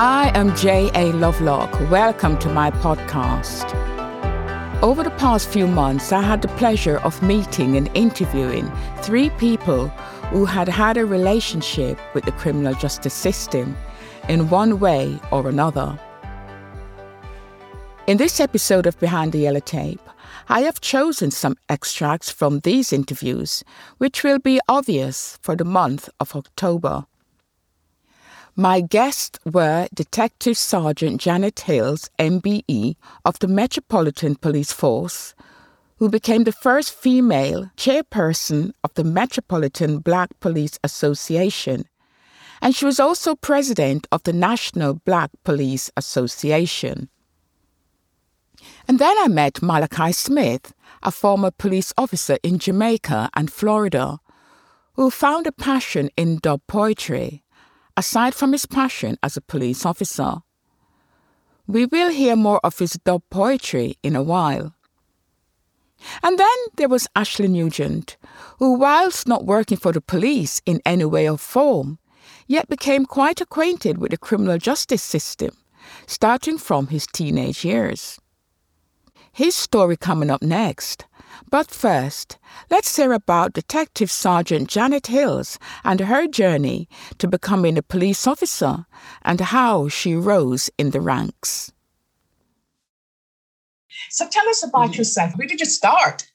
I am J.A. Lovelock. Welcome to my podcast. Over the past few months, I had the pleasure of meeting and interviewing three people who had had a relationship with the criminal justice system in one way or another. In this episode of Behind the Yellow Tape, I have chosen some extracts from these interviews, which will be obvious for the month of October. My guests were Detective Sergeant Janet Hills, MBE, of the Metropolitan Police Force, who became the first female chairperson of the Metropolitan Black Police Association, and she was also president of the National Black Police Association. And then I met Malachi Smith, a former police officer in Jamaica and Florida, who found a passion in dub poetry aside from his passion as a police officer. We will hear more of his dub poetry in a while. And then there was Ashley Nugent, who, whilst not working for the police in any way or form, yet became quite acquainted with the criminal justice system, starting from his teenage years. His story coming up next, but first, let's hear about Detective Sergeant Janet Hills and her journey to becoming a police officer and how she rose in the ranks. So tell us about yourself. Where did you start?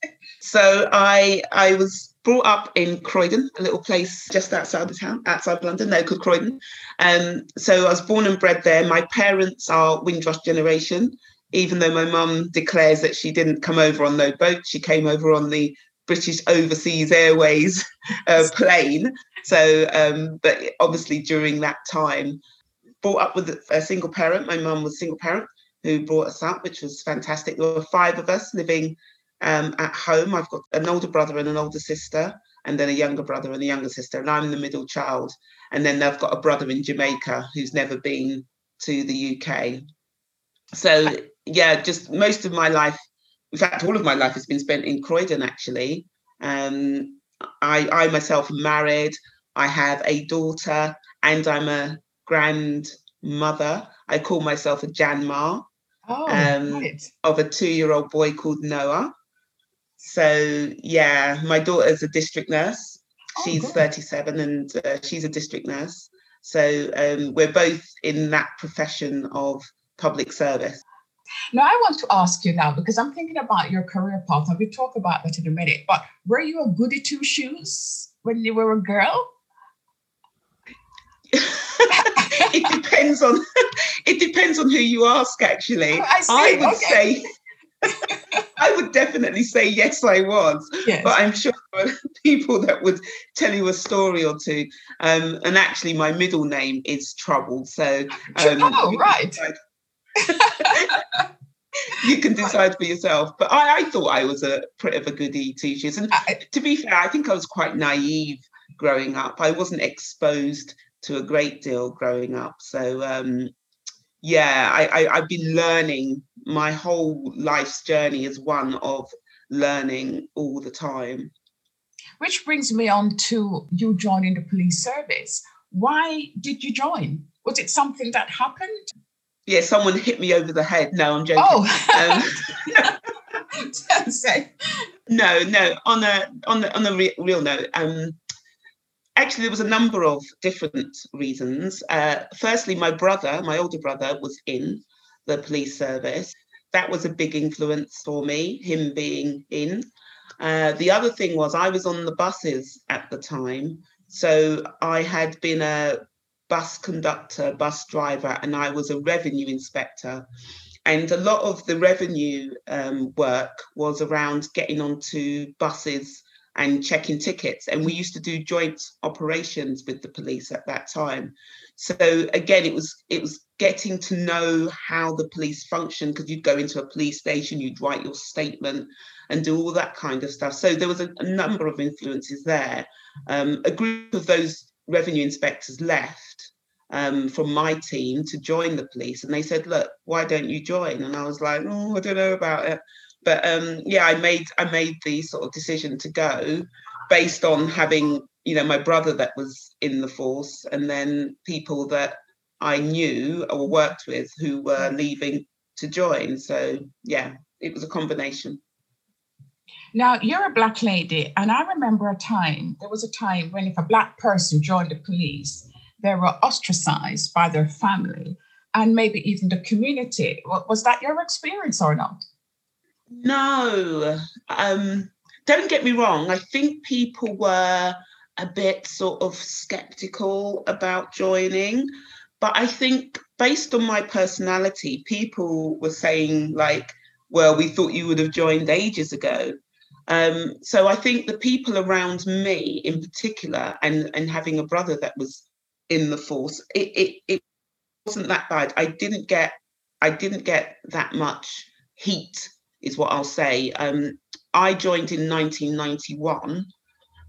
So I I was brought up in Croydon, a little place just outside the town, outside London, no, called Croydon. Um, so I was born and bred there. My parents are Windrush generation even though my mum declares that she didn't come over on no boat, she came over on the British Overseas Airways uh, plane. So, um, but obviously during that time, brought up with a single parent. My mum was single parent who brought us up, which was fantastic. There were five of us living um, at home. I've got an older brother and an older sister, and then a younger brother and a younger sister, and I'm the middle child. And then they've got a brother in Jamaica who's never been to the UK. So yeah, just most of my life, in fact, all of my life has been spent in Croydon, actually. Um, I, I myself am married. I have a daughter and I'm a grandmother. I call myself a Janma oh, um, right. of a two year old boy called Noah. So, yeah, my daughter's a district nurse. Oh, she's good. 37 and uh, she's a district nurse. So, um, we're both in that profession of public service. Now, I want to ask you now because I'm thinking about your career path, and we talk about that in a minute. But were you a goody two shoes when you were a girl? it depends on it depends on who you ask. Actually, oh, I, I, would okay. say. I would definitely say yes, I was. Yes. But I'm sure there are people that would tell you a story or two. Um, and actually, my middle name is Trouble. So, um, oh, right. you can decide for yourself. But I, I thought I was a pretty of a goody two shoes. And to be fair, I think I was quite naive growing up. I wasn't exposed to a great deal growing up. So um, yeah, I, I, I've been learning my whole life's journey is one of learning all the time. Which brings me on to you joining the police service. Why did you join? Was it something that happened? Yeah, someone hit me over the head. No, I'm joking. Oh. Um, no, no. On a on the on a re- real note, um, actually, there was a number of different reasons. Uh, firstly, my brother, my older brother, was in the police service. That was a big influence for me. Him being in. Uh, the other thing was I was on the buses at the time, so I had been a bus conductor, bus driver, and I was a revenue inspector. And a lot of the revenue um, work was around getting onto buses and checking tickets. And we used to do joint operations with the police at that time. So again, it was it was getting to know how the police function because you'd go into a police station, you'd write your statement and do all that kind of stuff. So there was a, a number of influences there. Um, a group of those revenue inspectors left um, from my team to join the police, and they said, "Look, why don't you join?" And I was like, "Oh, I don't know about it." But um, yeah, I made I made the sort of decision to go based on having you know my brother that was in the force, and then people that I knew or worked with who were leaving to join. So yeah, it was a combination. Now you're a black lady, and I remember a time. There was a time when if a black person joined the police, they were ostracized by their family and maybe even the community. Was that your experience or not? No. Um, don't get me wrong. I think people were a bit sort of skeptical about joining. But I think based on my personality, people were saying, like, well, we thought you would have joined ages ago. Um, so I think the people around me in particular, and, and having a brother that was in the force, it, it, it wasn't that bad. I didn't get I didn't get that much heat, is what I'll say. Um, I joined in 1991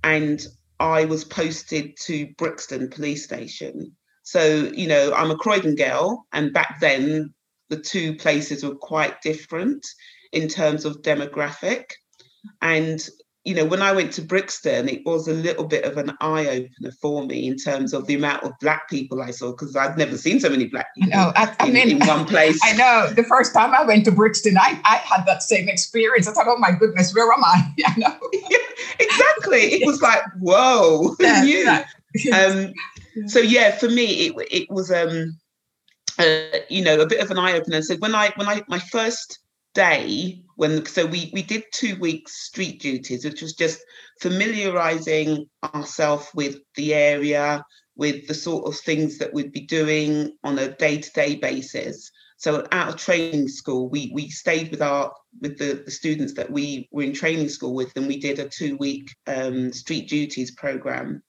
and I was posted to Brixton Police Station. So, you know, I'm a Croydon girl, and back then the two places were quite different in terms of demographic. And, you know, when I went to Brixton, it was a little bit of an eye opener for me in terms of the amount of black people I saw, because I'd never seen so many black people I know. I, I in, mean, in one place. I know. The first time I went to Brixton, I, I had that same experience. I thought, oh my goodness, where am I? I know. yeah, exactly. It was like, whoa, Yeah? Um, so yeah, for me, it it was um, uh, you know, a bit of an eye opener. So when I when I my first day when so we we did two weeks street duties, which was just familiarizing ourselves with the area, with the sort of things that we'd be doing on a day to day basis. So out of training school, we we stayed with our with the, the students that we were in training school with, and we did a two week um, street duties program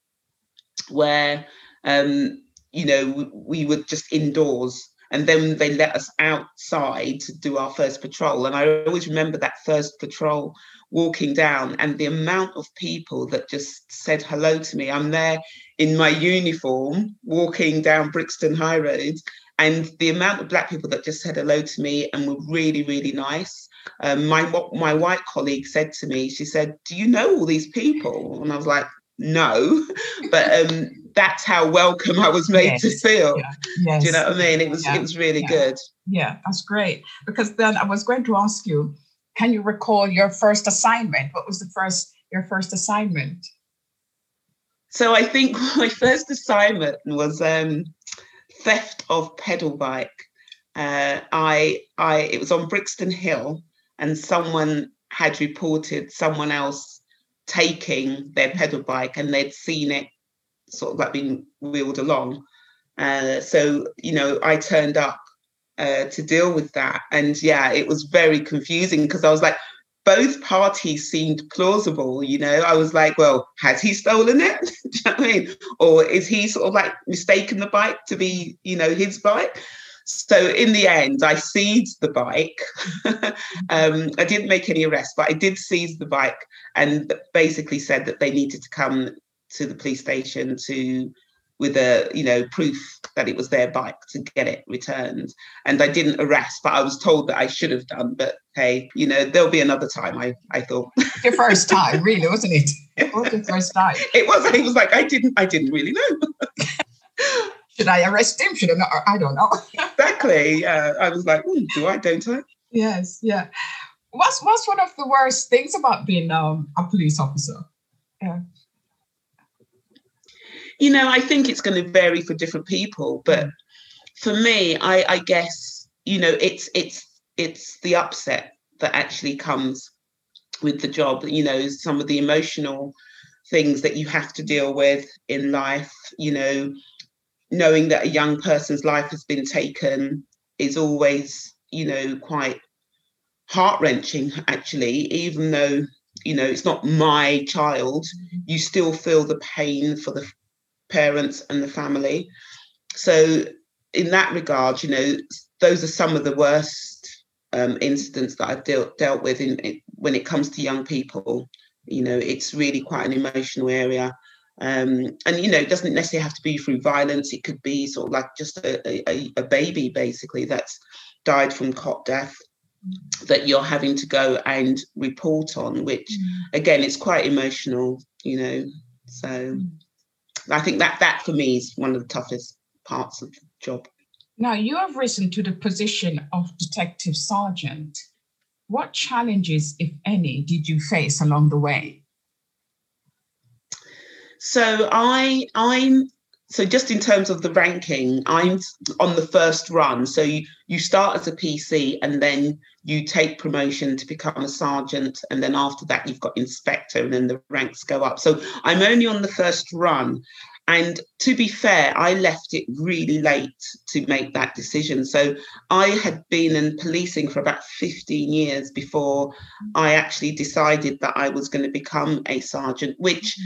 where um, you know we, we were just indoors and then they let us outside to do our first patrol. And i always remember that first patrol walking down and the amount of people that just said hello to me. I'm there in my uniform walking down brixton high road and the amount of black people that just said hello to me and were really really nice. Um, my my white colleague said to me she said do you know all these people? And i was like no. But um that's how welcome i was made to feel Yeah. Yes. do you know what I mean? It was Yeah, it was really yeah. good. Yeah, that's great. Because then I was going to ask you, can you recall your first assignment? What was the first your first assignment? So I think my first assignment was um, theft of pedal bike. Uh, I I it was on Brixton Hill, and someone had reported someone else taking their pedal bike, and they'd seen it sort of like being wheeled along. Uh, so you know, I turned up uh, to deal with that, and yeah, it was very confusing because I was like, both parties seemed plausible. You know, I was like, well, has he stolen it? You know I mean? Or is he sort of like mistaken the bike to be, you know, his bike? So in the end, I seized the bike. um, I didn't make any arrests, but I did seize the bike and basically said that they needed to come to the police station to with a you know proof that it was their bike to get it returned and i didn't arrest but i was told that i should have done but hey you know there'll be another time i i thought Your first time, really, wasn't it? It was your first time. it was it was like i didn't i didn't really know Should I arrest him? Should I not? I don't know. exactly yeah i was like "Hmm, do i don't i yes, yeah. What's what's one of the worst things about being um, a police officer? Yeah. You know i think it's going to vary for different people but mm. for me i i guess you know it's it's it's the upset that actually comes with the job you know some of the emotional things that you have to deal with in life you know. Knowing that a young person's life has been taken is always you know quite heart-wrenching actually. Even though you know it's not my child mm. you still feel the pain for the parents and the family. So in that regard you know those are some of the worst um, incidents that i've dealt dealt with in, in when it comes to young people. You know it's really quite an emotional area. Um, and you know it doesn't necessarily have to be through violence. It could be sort of like just a, a, a baby basically that's died from cot death that you're having to go and report on which again it's quite emotional you know so i think that that for me is one of the toughest parts of the job Now, you have risen to the position of detective sergeant. What challenges, if any, did you face along the way? So I I'm so just in terms of the ranking, I'm on the first run. So you, you start as a PC and then you take promotion to become a sergeant. And then after that, you've got inspector and then the ranks go up. So I'm only on the first run. And to be fair, I left it really late to make that decision. So I had been in policing for about 15 years before I actually decided that I was going to become a sergeant, which,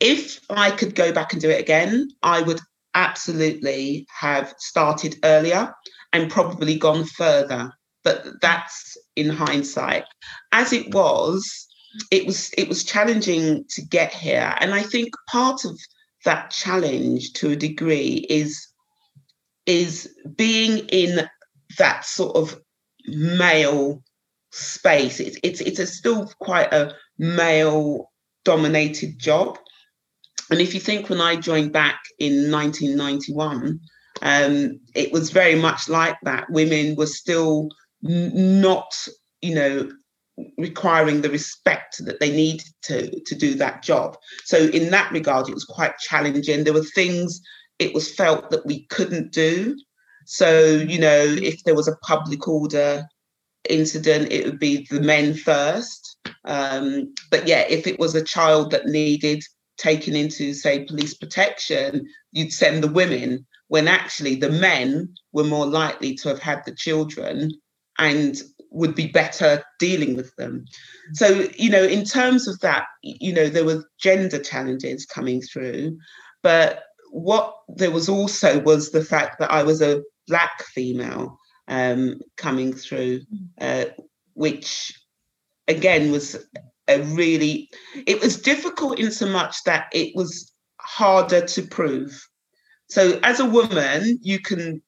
if I could go back and do it again, I would absolutely have started earlier and probably gone further. But that's in hindsight. As it was, it was it was challenging to get here. And I think part of that challenge to a degree is is being in that sort of male space. It's it's it's a still quite a male dominated job. And if you think when I joined back in 1991, um, it was very much like that. Women were still n- not, you know, requiring the respect that they need to to do that job. So in that regard, it was quite challenging. There were things it was felt that we couldn't do. So you know, if there was a public order incident, it would be the men first. Um, but yeah, if it was a child that needed taken into say police protection, you'd send the women when actually the men were more likely to have had the children and would be better dealing with them. So, you know, in terms of that, you know, there were gender challenges coming through, but what there was also was the fact that I was a black female um, coming through, uh, which again was a really, it was difficult in so much that it was harder to prove. So as a woman, you can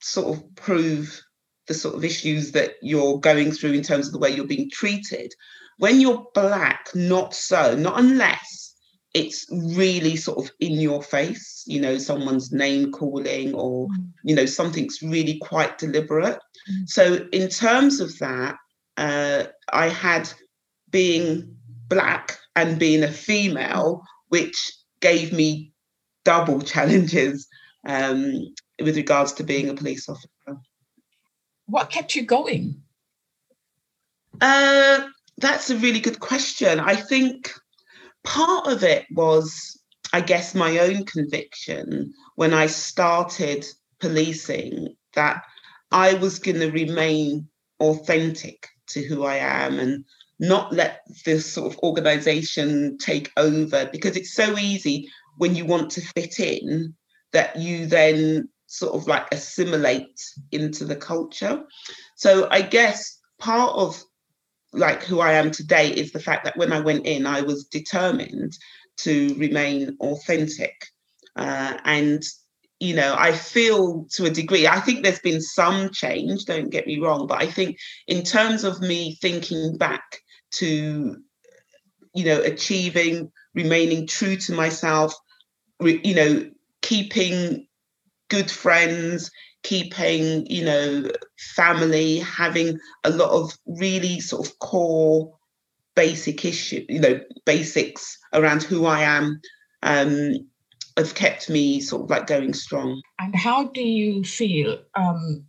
sort of prove the sort of issues that you're going through in terms of the way you're being treated. When you're black, not so, not unless it's really sort of in your face, you know, someone's name calling or, mm. you know, something's really quite deliberate. Mm. So, in terms of that, uh, I had being black and being a female, which gave me double challenges um, with regards to being a police officer what kept you going? Uh, that's a really good question. I think part of it was, I guess, my own conviction when I started policing that I was going to remain authentic to who I am and not let this sort of organization take over because it's so easy when you want to fit in that you then sort of like assimilate into the culture. So I guess part of like who I am today is the fact that when I went in, I was determined to remain authentic. Uh, and, you know, I feel to a degree, I think there's been some change, don't get me wrong, but I think in terms of me thinking back to, you know, achieving, remaining true to myself, re, you know, keeping good friends, keeping, you know, family, having a lot of really sort of core basic issue, you know, basics around who I am, um, have kept me sort of like going strong. And how do you feel um,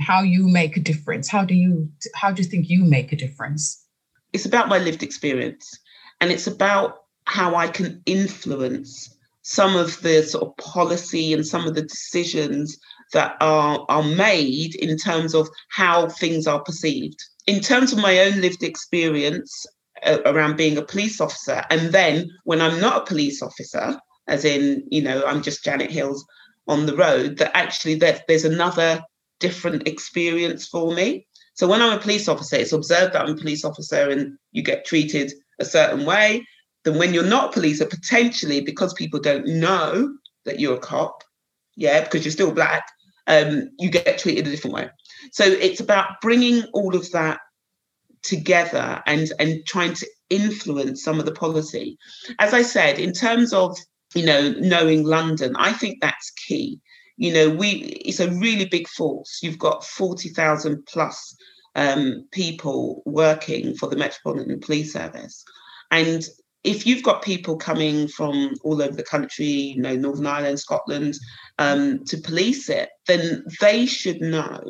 how you make a difference? How do you how do you think you make a difference? It's about my lived experience and it's about how I can influence some of the sort of policy and some of the decisions that are, are made in terms of how things are perceived. In terms of my own lived experience uh, around being a police officer, and then when I'm not a police officer, as in, you know, I'm just Janet Hills on the road, that actually there's, there's another different experience for me. So when I'm a police officer, it's observed that I'm a police officer and you get treated a certain way then when you're not a police, potentially because people don't know that you're a cop, yeah, because you're still black, um, you get treated a different way. So it's about bringing all of that together and and trying to influence some of the policy. As I said, in terms of you know knowing London, I think that's key. You know, we it's a really big force. You've got 40,000 plus um, people working for the Metropolitan Police Service. And if you've got people coming from all over the country, you know, Northern Ireland, Scotland, um, to police it, then they should know,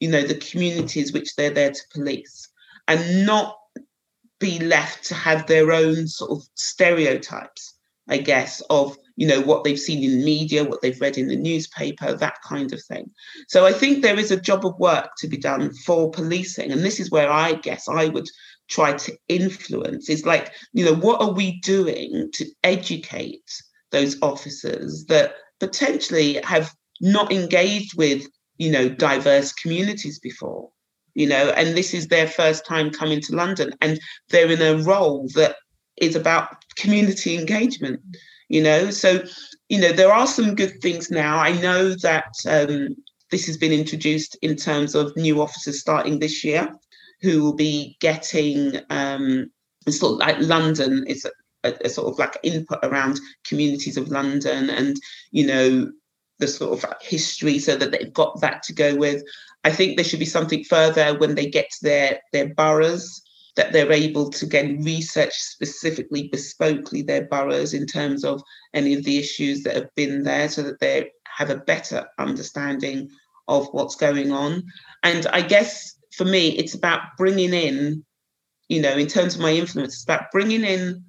you know, the communities which they're there to police and not be left to have their own sort of stereotypes, I guess, of you know what they've seen in media what they've read in the newspaper that kind of thing. So i think there is a job of work to be done for policing and this is where i guess i would try to influence is like you know what are we doing to educate those officers that potentially have not engaged with you know diverse communities before? You know and this is their first time coming to london and they're in a role that is about community engagement you know? So you know there are some good things now. I know that um, this has been introduced in terms of new officers starting this year who will be getting um, sort of like london is a, a, sort of like input around communities of london and you know the sort of history so that they've got that to go with. I think there should be something further when they get to their their boroughs that they're able to again research specifically bespokely their boroughs in terms of any of the issues that have been there so that they have a better understanding of what's going on. And i guess for me it's about bringing in you know in terms of my influence it's about bringing in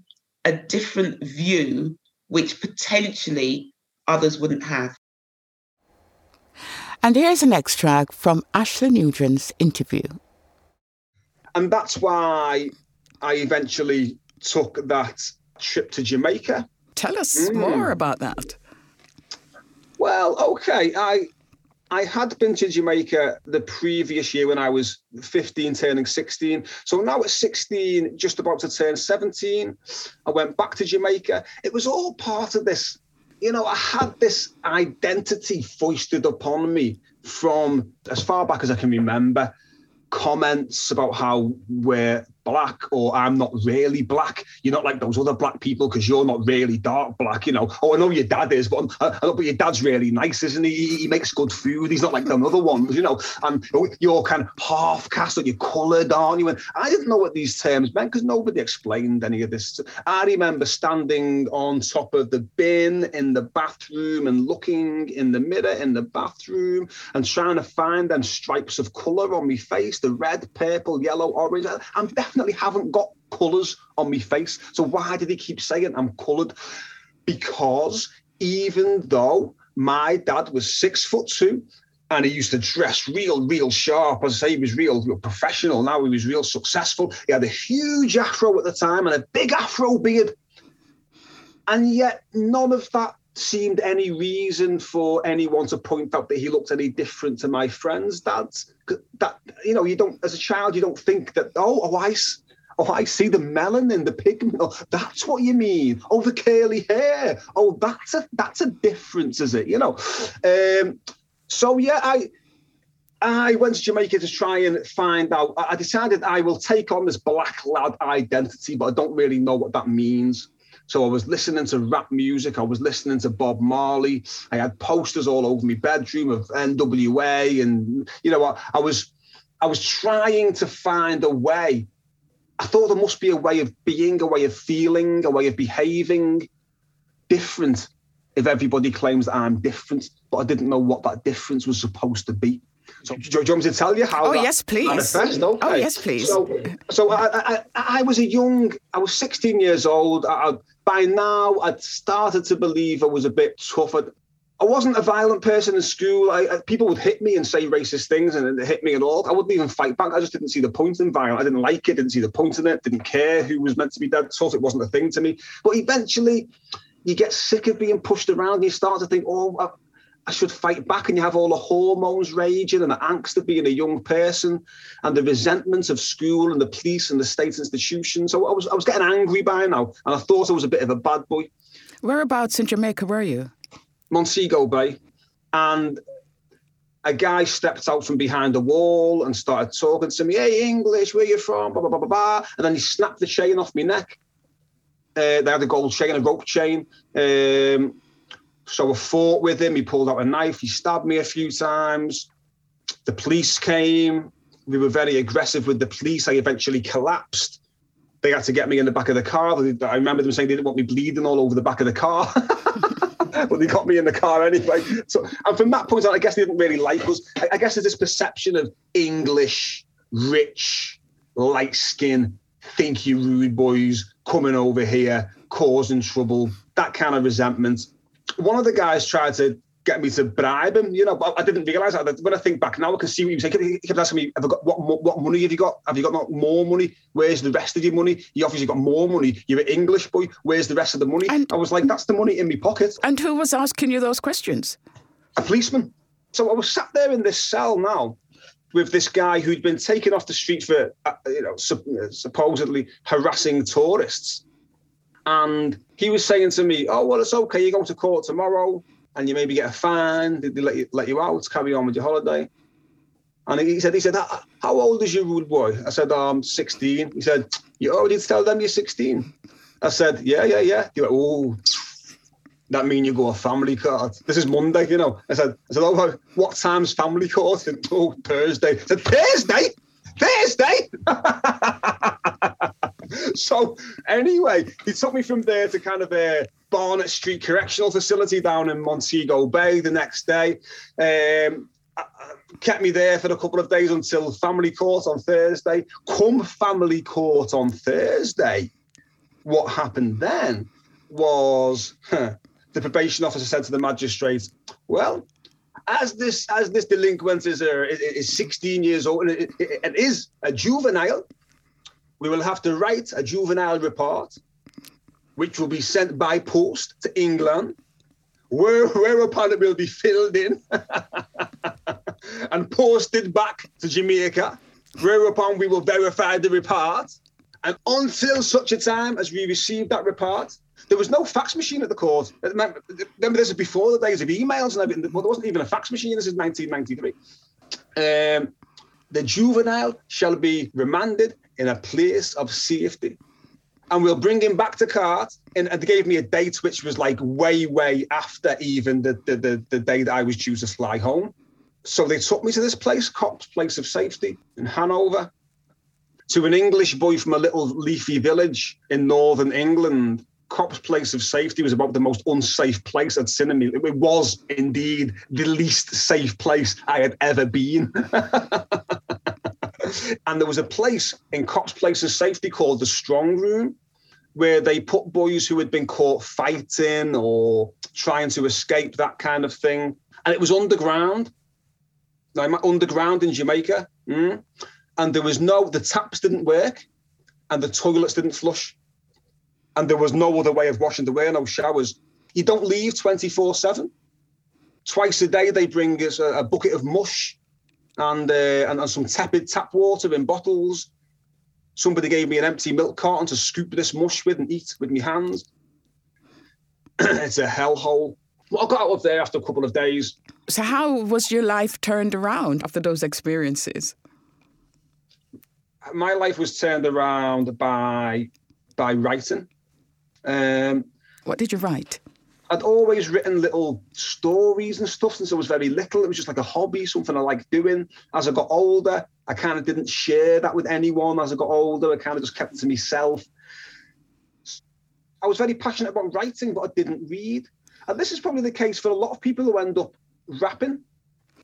a different view which potentially others wouldn't have. And here's an extract from Ashley Nugent's interview and that's why I eventually took that trip to Jamaica. Tell us mm. more about that. Well, okay, I I had been to Jamaica the previous year when I was 15, turning 16. So now at 16, just about to turn 17, I went back to Jamaica. It was all part of this, you know, I had this identity foisted upon me from as far back as I can remember comments about how we're black or I'm not really black. You're not like those other black people because you're not really dark black. You know, oh, I know your dad is, but know, but your dad's really nice, isn't he? He makes good food. He's not like the other ones, you know. And you're kind of half caste or you're coloured, aren't you? And I didn't know what these terms meant because nobody explained any of this. I remember standing on top of the bin in the bathroom and looking in the mirror in the bathroom and trying to find them stripes of colour on my face, the red, purple, yellow, orange. I'm definitely definitely haven't got colours on my face. So why did he keep saying I'm coloured? Because even though my dad was six foot two and he used to dress real, real sharp. As I say, he was real, real professional. Now he was real successful. He had a huge afro at the time and a big afro beard. And yet none of that seemed any reason for anyone to point out that he looked any different to my friends' dads. That you know, you don't as a child, you don't think that. Oh, oh, I, oh, I see the melanin, the pigment. Oh, that's what you mean. Oh, the curly hair. Oh, that's a that's a difference, is it? You know. Um, so yeah, I. I went to Jamaica to try and find out. I decided I will take on this black lad identity, but I don't really know what that means. So I was listening to rap music. I was listening to Bob Marley. I had posters all over my bedroom of NWA, and you know, I, I was, I was trying to find a way. I thought there must be a way of being, a way of feeling, a way of behaving different. If everybody claims that I'm different, but I didn't know what that difference was supposed to be. So, do you want me to tell you how? Oh yes, please. Manifest? Oh, okay. Oh yes, please. So, so I, I, I, was a young, I was 16 years old. I, by now, I'd started to believe I was a bit tougher. I wasn't a violent person in school. I, I, people would hit me and say racist things, and it hit me at all. I wouldn't even fight back. I just didn't see the point in violence. I didn't like it. Didn't see the point in it. Didn't care who was meant to be dead. Thought it wasn't a thing to me. But eventually, you get sick of being pushed around. And You start to think, oh, I should fight back, and you have all the hormones raging and the angst of being a young person, and the resentment of school and the police and the state institutions. So I was I was getting angry by now, and I thought I was a bit of a bad boy. Whereabouts in Jamaica were you? Montego Bay, and a guy stepped out from behind a wall and started talking to me. Hey, English, where you from? Blah blah blah blah blah. And then he snapped the chain off my neck. Uh, they had a gold chain, a rope chain. Um, So I fought with him. He pulled out a knife. He stabbed me a few times. The police came. We were very aggressive with the police. I eventually collapsed. They had to get me in the back of the car. I remember them saying they didn't want me bleeding all over the back of the car. but they got me in the car anyway. So, and from that point on, I guess they didn't really like us. I, I guess there's this perception of English, rich, light skin, think you rude boys coming over here, causing trouble, that kind of resentment. One of the guys tried to get me to bribe him, you know, but I didn't realise that. When I think back now, I can see what he was saying. He kept asking me, have I got, what, what money have you got? Have you got more money? Where's the rest of your money? You obviously got more money. You're an English boy. Where's the rest of the money? And, I was like, that's the money in my pocket. And who was asking you those questions? A policeman. So I was sat there in this cell now with this guy who'd been taken off the street for, uh, you know, supposedly harassing tourists. And he was saying to me, "Oh well, it's okay. You go to court tomorrow, and you maybe get a fine. They, let you let you out, carry on with your holiday." And he said, "He said, how old is your rude boy?" I said, "I'm 16." He said, "You already tell them you're 16." I said, "Yeah, yeah, yeah." He went, "Oh, that mean you go a family court? This is Monday, you know." I said, "I said, oh, what time's family court?" Said, oh, Thursday. I said, "Thursday." Thursday. so anyway, he took me from there to kind of a Barnett Street Correctional Facility down in Montego Bay the next day. Um, kept me there for a couple of days until family court on Thursday. Come family court on Thursday, what happened then was huh, the probation officer said to the magistrate, "Well, as this as this delinquent is, uh, is 16 years old and it, it, it is a juvenile, we will have to write a juvenile report, which will be sent by post to England, where, whereupon it will be filled in and posted back to Jamaica, whereupon we will verify the report. And until such a time as we receive that report, there was no fax machine at the court. Remember, this is before the days of emails and everything. Well, there wasn't even a fax machine. This is 1993. Um, the juvenile shall be remanded in a place of safety. And we'll bring him back to. And, and they gave me a date which was like way, way after even the, the, the, the day that I was due to fly home. So they took me to this place, Copse Place of Safety in Hanover, to an English boy from a little leafy village in northern England Copse place of safety was about the most unsafe place I'd seen in me. It was indeed the least safe place I had ever been. and there was a place in Copse place of safety called the Strong Room, where they put boys who had been caught fighting or trying to escape, that kind of thing. And it was underground. Now, underground in Jamaica. Mm, and there was no, the taps didn't work and the toilets didn't flush and there was no other way of washing. There were no showers. You don't leave 24 7. Twice a day, they bring us a, a bucket of mush and, uh, and, and some tepid tap water in bottles. Somebody gave me an empty milk carton to scoop this mush with and eat with my hands. it's a hellhole. Well, I got out of there after a couple of days. So, how was your life turned around after those experiences? My life was turned around by by writing. Um, what did you write? I'd always written little stories and stuff since I was very little. It was just like a hobby, something I liked doing. As I got older, I kind of didn't share that with anyone. As I got older, I kind of just kept it to myself. I was very passionate about writing, but I didn't read. And this is probably the case for a lot of people who end up rapping.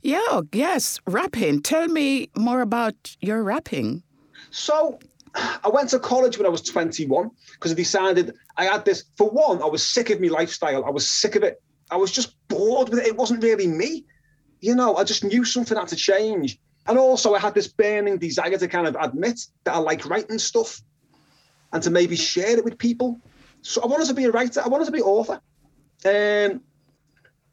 Yeah, yes, rapping. Tell me more about your rapping. So I went to college when I was 21 because I decided I had this. For one, I was sick of my lifestyle. I was sick of it. I was just bored with it. It wasn't really me. You know, I just knew something had to change. And also, I had this burning desire to kind of admit that I like writing stuff and to maybe share it with people. So I wanted to be a writer. I wanted to be an author. Um,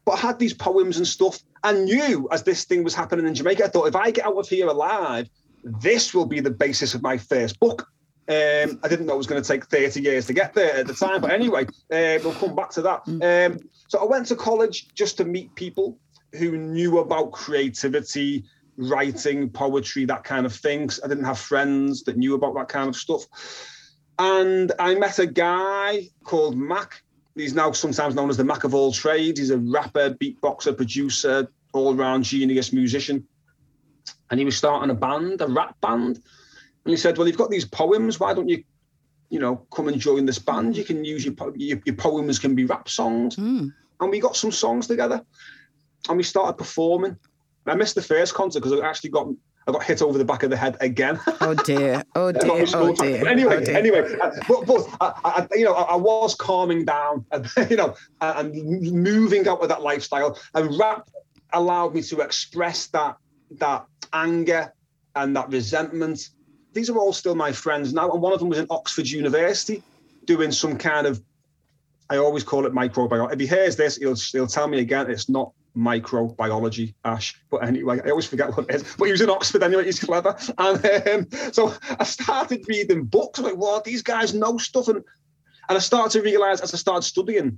but I had these poems and stuff. I knew as this thing was happening in Jamaica, I thought if I get out of here alive, this will be the basis of my first book. Um, I didn't know it was going to take 30 years to get there at the time, but anyway, uh, we'll come back to that. Mm. Um, so I went to college just to meet people who knew about creativity, writing, poetry, that kind of things. I didn't have friends that knew about that kind of stuff. And I met a guy called Mac He's now sometimes known as the Mac of all trades. He's a rapper, beatboxer, producer, all-round genius musician. And he was starting a band, a rap band. And he said, "Well, you've got these poems. Why don't you, you know, come and join this band? You can use your your, your poems can be rap songs." Mm. And we got some songs together, and we started performing. I missed the first concert because I actually got I got hit over the back of the head again. Oh dear! Oh dear! oh dear! anyway, oh dear. anyway, uh, but, but I, I, you know, I, was calming down, and, you know, and moving out with that lifestyle, and rap allowed me to express that that anger and that resentment. These are all still my friends now, and one of them was in Oxford University doing some kind of. I always call it microbiology. If he hears this, he'll he'll tell me again. It's not microbiology, Ash. But anyway, I always forget what it is. But he was in Oxford anyway, he's clever. And um, so I started reading books. I'm like, what? These guys know stuff. And, and I started to realize as I started studying,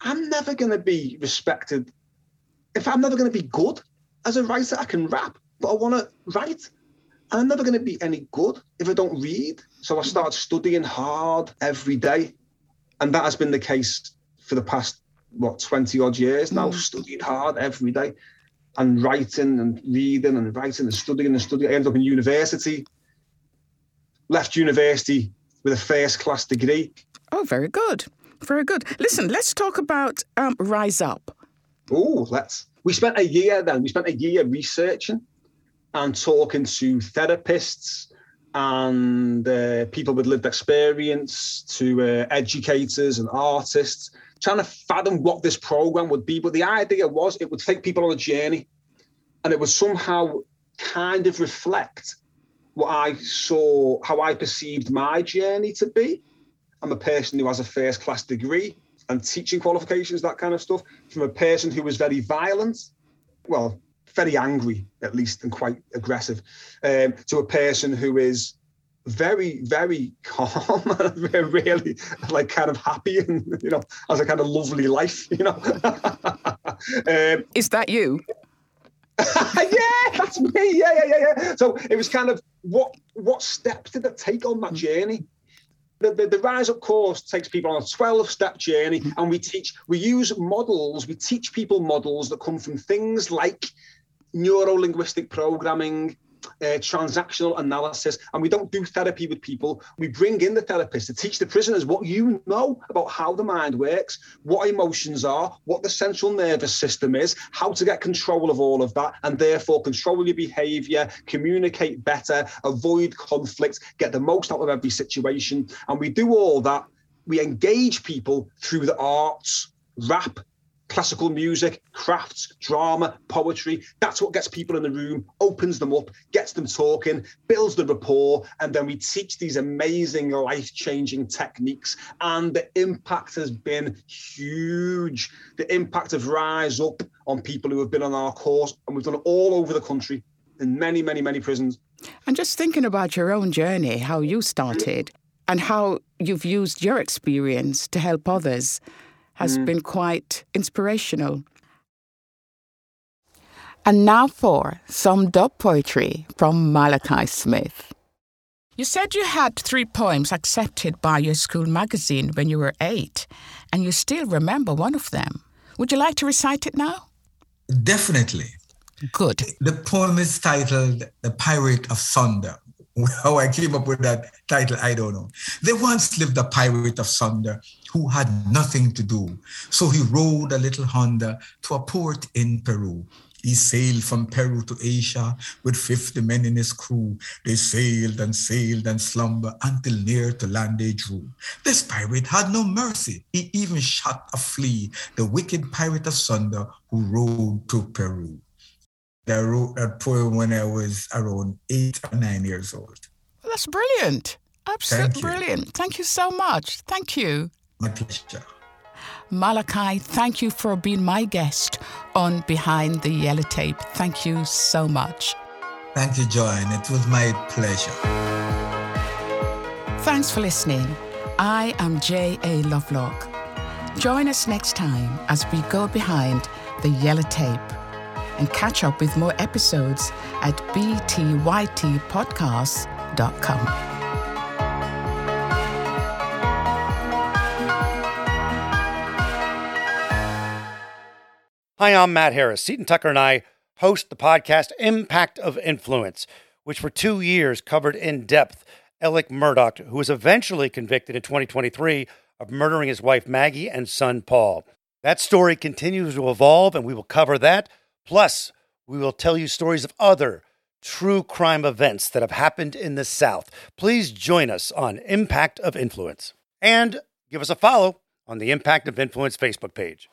I'm never going to be respected. If I'm never going to be good as a writer, I can rap, but I want to write. And I'm never going to be any good if I don't read. So I start studying hard every day. And that has been the case for the past what 20 odd years now, mm. studied hard every day and writing and reading and writing and studying and studying. I ended up in university, left university with a first class degree. Oh, very good. Very good. Listen, let's talk about um, Rise Up. Oh, let's. We spent a year then, we spent a year researching and talking to therapists and uh, people with lived experience, to uh, educators and artists trying to fathom what this program would be. But the idea was it would take people on a journey and it would somehow kind of reflect what I saw, how I perceived my journey to be. I'm a person who has a first class degree and teaching qualifications, that kind of stuff, from a person who was very violent, well, very angry at least, and quite aggressive, um, to a person who is very, very calm, and really like kind of happy and, you know, has a kind of lovely life, you know. um, Is that you? yeah, that's me. Yeah, yeah, yeah, yeah. So it was kind of what what steps did it take on that journey? The, the, the, rise up course takes people on a 12 step journey and we teach we use models we teach people models that come from things like neuro linguistic programming uh, transactional analysis, and we don't do therapy with people. We bring in the therapist to teach the prisoners what you know about how the mind works, what emotions are, what the central nervous system is, how to get control of all of that, and therefore control your behavior, communicate better, avoid conflict, get the most out of every situation. And we do all that. We engage people through the arts, rap, classical music, crafts, drama, poetry. That's what gets people in the room, opens them up, gets them talking, builds the rapport, and then we teach these amazing life changing techniques. And the impact has been huge. The impact of Rise Up on people who have been on our course, and we've done it all over the country in many, many, many prisons. And just thinking about your own journey, how you started, and how you've used your experience to help others has mm. been quite inspirational. And now for some dub poetry from Malachi Smith. You said you had three poems accepted by your school magazine when you were eight, and you still remember one of them. Would you like to recite it now? Definitely. Good. The poem is titled The Pirate of Sunder. How I came up with that title, I don't know. There once lived a pirate of Sunder who had nothing to do. So he rowed a little Honda to a port in Peru. He sailed from Peru to Asia with 50 men in his crew. They sailed and sailed and slumbered until near to land they drew. This pirate had no mercy. He even shot a flea, the wicked pirate of Sunder who rode to Peru. I wrote that poem when I was around eight or nine years old. That's brilliant. Absolutely brilliant. Thank you so much. Thank you. My pleasure. Malachi, thank you for being my guest on Behind the Yellow Tape. Thank you so much. Thank you, Joanne. It was my pleasure. Thanks for listening. I am J.A. Lovelock. Join us next time as we go behind the yellow tape and catch up with more episodes at btytpodcast.com. Hi, I'm Matt Harris. Seton Tucker and I host the podcast Impact of Influence, which for two years covered in depth Alex Murdaugh, who was eventually convicted in 2023 of murdering his wife Maggie and son Paul. That story continues to evolve, and we will cover that. Plus, we will tell you stories of other true crime events that have happened in the South. Please join us on Impact of Influence and give us a follow on the Impact of Influence Facebook page.